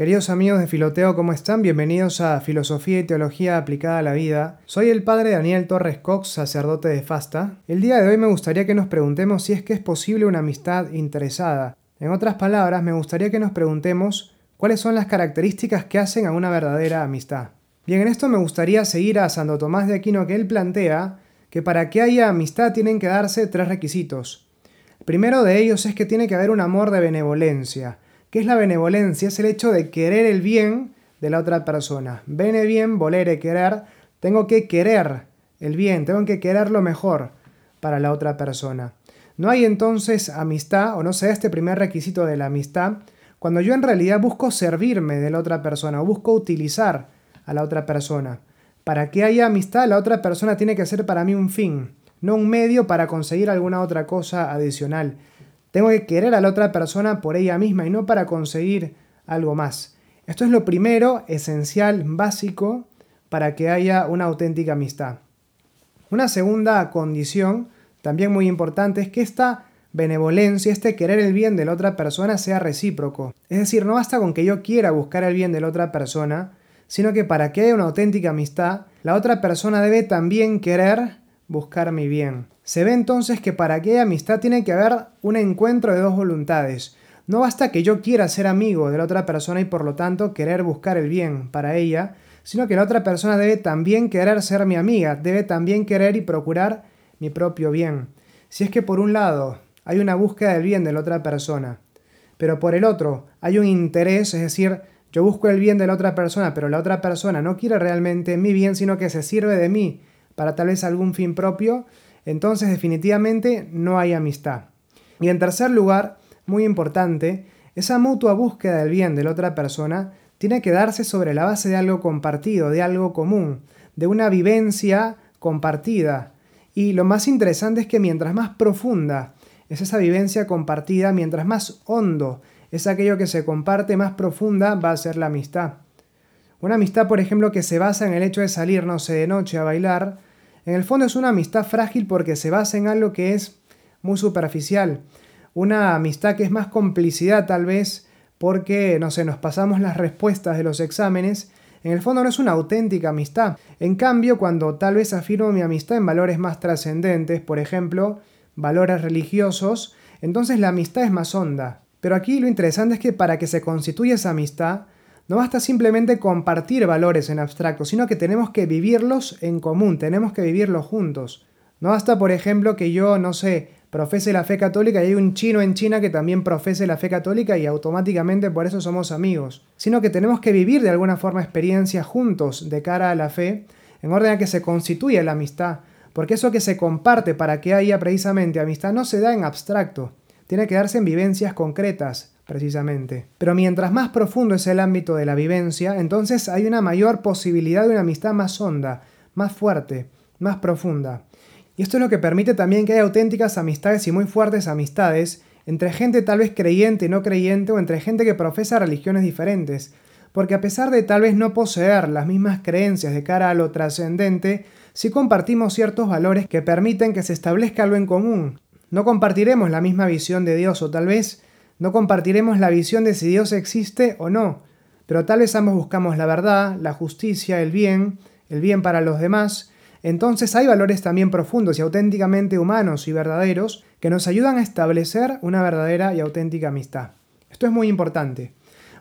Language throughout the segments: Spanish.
Queridos amigos de Filoteo, ¿cómo están? Bienvenidos a Filosofía y Teología aplicada a la vida. Soy el padre Daniel Torres Cox, sacerdote de Fasta. El día de hoy me gustaría que nos preguntemos si es que es posible una amistad interesada. En otras palabras, me gustaría que nos preguntemos cuáles son las características que hacen a una verdadera amistad. Bien, en esto me gustaría seguir a Santo Tomás de Aquino que él plantea que para que haya amistad tienen que darse tres requisitos. El primero de ellos es que tiene que haber un amor de benevolencia. ¿Qué es la benevolencia? Es el hecho de querer el bien de la otra persona. Bene bien, volere, querer. Tengo que querer el bien, tengo que querer lo mejor para la otra persona. No hay entonces amistad, o no sé, este primer requisito de la amistad, cuando yo en realidad busco servirme de la otra persona o busco utilizar a la otra persona. Para que haya amistad, la otra persona tiene que ser para mí un fin, no un medio para conseguir alguna otra cosa adicional. Tengo que querer a la otra persona por ella misma y no para conseguir algo más. Esto es lo primero, esencial, básico, para que haya una auténtica amistad. Una segunda condición, también muy importante, es que esta benevolencia, este querer el bien de la otra persona sea recíproco. Es decir, no basta con que yo quiera buscar el bien de la otra persona, sino que para que haya una auténtica amistad, la otra persona debe también querer buscar mi bien. Se ve entonces que para que haya amistad tiene que haber un encuentro de dos voluntades. No basta que yo quiera ser amigo de la otra persona y por lo tanto querer buscar el bien para ella, sino que la otra persona debe también querer ser mi amiga, debe también querer y procurar mi propio bien. Si es que por un lado hay una búsqueda del bien de la otra persona, pero por el otro hay un interés, es decir, yo busco el bien de la otra persona, pero la otra persona no quiere realmente mi bien, sino que se sirve de mí para tal vez algún fin propio, entonces definitivamente no hay amistad. Y en tercer lugar, muy importante, esa mutua búsqueda del bien de la otra persona tiene que darse sobre la base de algo compartido, de algo común, de una vivencia compartida. Y lo más interesante es que mientras más profunda es esa vivencia compartida, mientras más hondo es aquello que se comparte, más profunda va a ser la amistad. Una amistad, por ejemplo, que se basa en el hecho de salir, no sé, de noche a bailar, en el fondo es una amistad frágil porque se basa en algo que es muy superficial. Una amistad que es más complicidad tal vez porque, no sé, nos pasamos las respuestas de los exámenes. En el fondo no es una auténtica amistad. En cambio, cuando tal vez afirmo mi amistad en valores más trascendentes, por ejemplo, valores religiosos, entonces la amistad es más honda. Pero aquí lo interesante es que para que se constituya esa amistad, no basta simplemente compartir valores en abstracto, sino que tenemos que vivirlos en común, tenemos que vivirlos juntos. No basta, por ejemplo, que yo, no sé, profese la fe católica y hay un chino en China que también profese la fe católica y automáticamente por eso somos amigos, sino que tenemos que vivir de alguna forma experiencias juntos de cara a la fe, en orden a que se constituya la amistad, porque eso que se comparte para que haya precisamente amistad no se da en abstracto, tiene que darse en vivencias concretas, precisamente. Pero mientras más profundo es el ámbito de la vivencia, entonces hay una mayor posibilidad de una amistad más honda, más fuerte, más profunda. Y esto es lo que permite también que haya auténticas amistades y muy fuertes amistades entre gente tal vez creyente y no creyente o entre gente que profesa religiones diferentes. Porque a pesar de tal vez no poseer las mismas creencias de cara a lo trascendente, sí compartimos ciertos valores que permiten que se establezca algo en común. No compartiremos la misma visión de Dios o tal vez no compartiremos la visión de si Dios existe o no, pero tal vez ambos buscamos la verdad, la justicia, el bien, el bien para los demás. Entonces hay valores también profundos y auténticamente humanos y verdaderos que nos ayudan a establecer una verdadera y auténtica amistad. Esto es muy importante.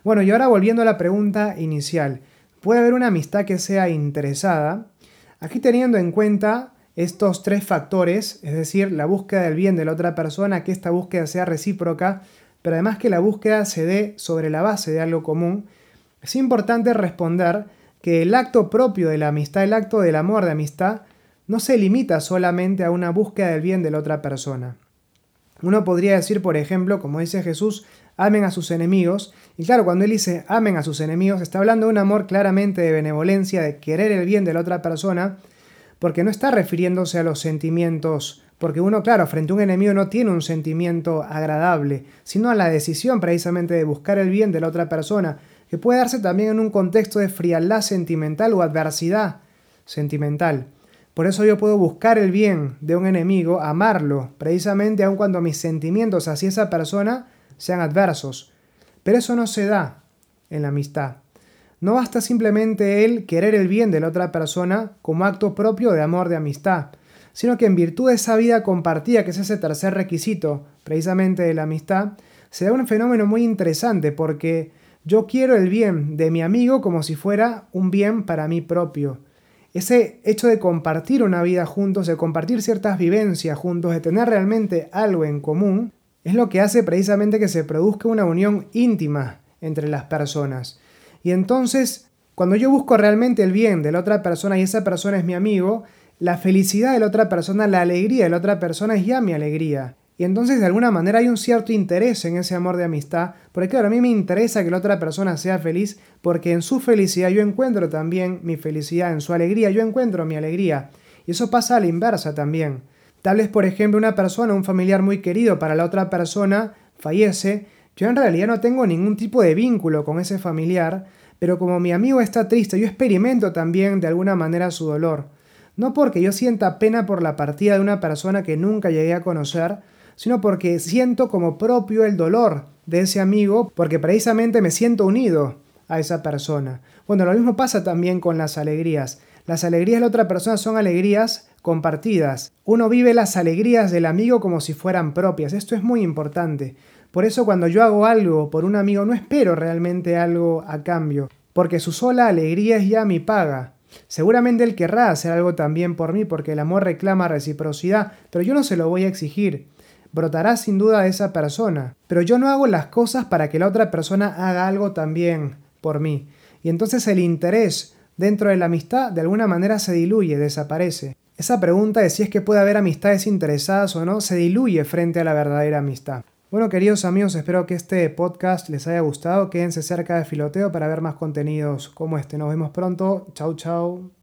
Bueno, y ahora volviendo a la pregunta inicial, ¿puede haber una amistad que sea interesada? Aquí teniendo en cuenta estos tres factores, es decir, la búsqueda del bien de la otra persona, que esta búsqueda sea recíproca, pero además que la búsqueda se dé sobre la base de algo común, es importante responder que el acto propio de la amistad, el acto del amor de amistad, no se limita solamente a una búsqueda del bien de la otra persona. Uno podría decir, por ejemplo, como dice Jesús, amen a sus enemigos. Y claro, cuando él dice amen a sus enemigos, está hablando de un amor claramente de benevolencia, de querer el bien de la otra persona, porque no está refiriéndose a los sentimientos porque uno, claro, frente a un enemigo no tiene un sentimiento agradable, sino a la decisión precisamente de buscar el bien de la otra persona, que puede darse también en un contexto de frialdad sentimental o adversidad sentimental. Por eso yo puedo buscar el bien de un enemigo, amarlo, precisamente aun cuando mis sentimientos hacia esa persona sean adversos. Pero eso no se da en la amistad. No basta simplemente el querer el bien de la otra persona como acto propio de amor de amistad, sino que en virtud de esa vida compartida, que es ese tercer requisito precisamente de la amistad, se da un fenómeno muy interesante porque yo quiero el bien de mi amigo como si fuera un bien para mí propio. Ese hecho de compartir una vida juntos, de compartir ciertas vivencias juntos, de tener realmente algo en común, es lo que hace precisamente que se produzca una unión íntima entre las personas. Y entonces, cuando yo busco realmente el bien de la otra persona y esa persona es mi amigo, la felicidad de la otra persona, la alegría de la otra persona es ya mi alegría. Y entonces de alguna manera hay un cierto interés en ese amor de amistad, porque claro, a mí me interesa que la otra persona sea feliz, porque en su felicidad yo encuentro también mi felicidad, en su alegría yo encuentro mi alegría. Y eso pasa a la inversa también. Tal vez, por ejemplo, una persona, un familiar muy querido para la otra persona, fallece, yo en realidad no tengo ningún tipo de vínculo con ese familiar, pero como mi amigo está triste, yo experimento también de alguna manera su dolor. No porque yo sienta pena por la partida de una persona que nunca llegué a conocer, sino porque siento como propio el dolor de ese amigo, porque precisamente me siento unido a esa persona. Bueno, lo mismo pasa también con las alegrías. Las alegrías de la otra persona son alegrías compartidas. Uno vive las alegrías del amigo como si fueran propias. Esto es muy importante. Por eso cuando yo hago algo por un amigo no espero realmente algo a cambio, porque su sola alegría es ya mi paga. Seguramente él querrá hacer algo también por mí porque el amor reclama reciprocidad, pero yo no se lo voy a exigir brotará sin duda esa persona. Pero yo no hago las cosas para que la otra persona haga algo también por mí. Y entonces el interés dentro de la amistad de alguna manera se diluye, desaparece. Esa pregunta de si es que puede haber amistades interesadas o no se diluye frente a la verdadera amistad. Bueno, queridos amigos, espero que este podcast les haya gustado. Quédense cerca de Filoteo para ver más contenidos como este. Nos vemos pronto. Chau, chau.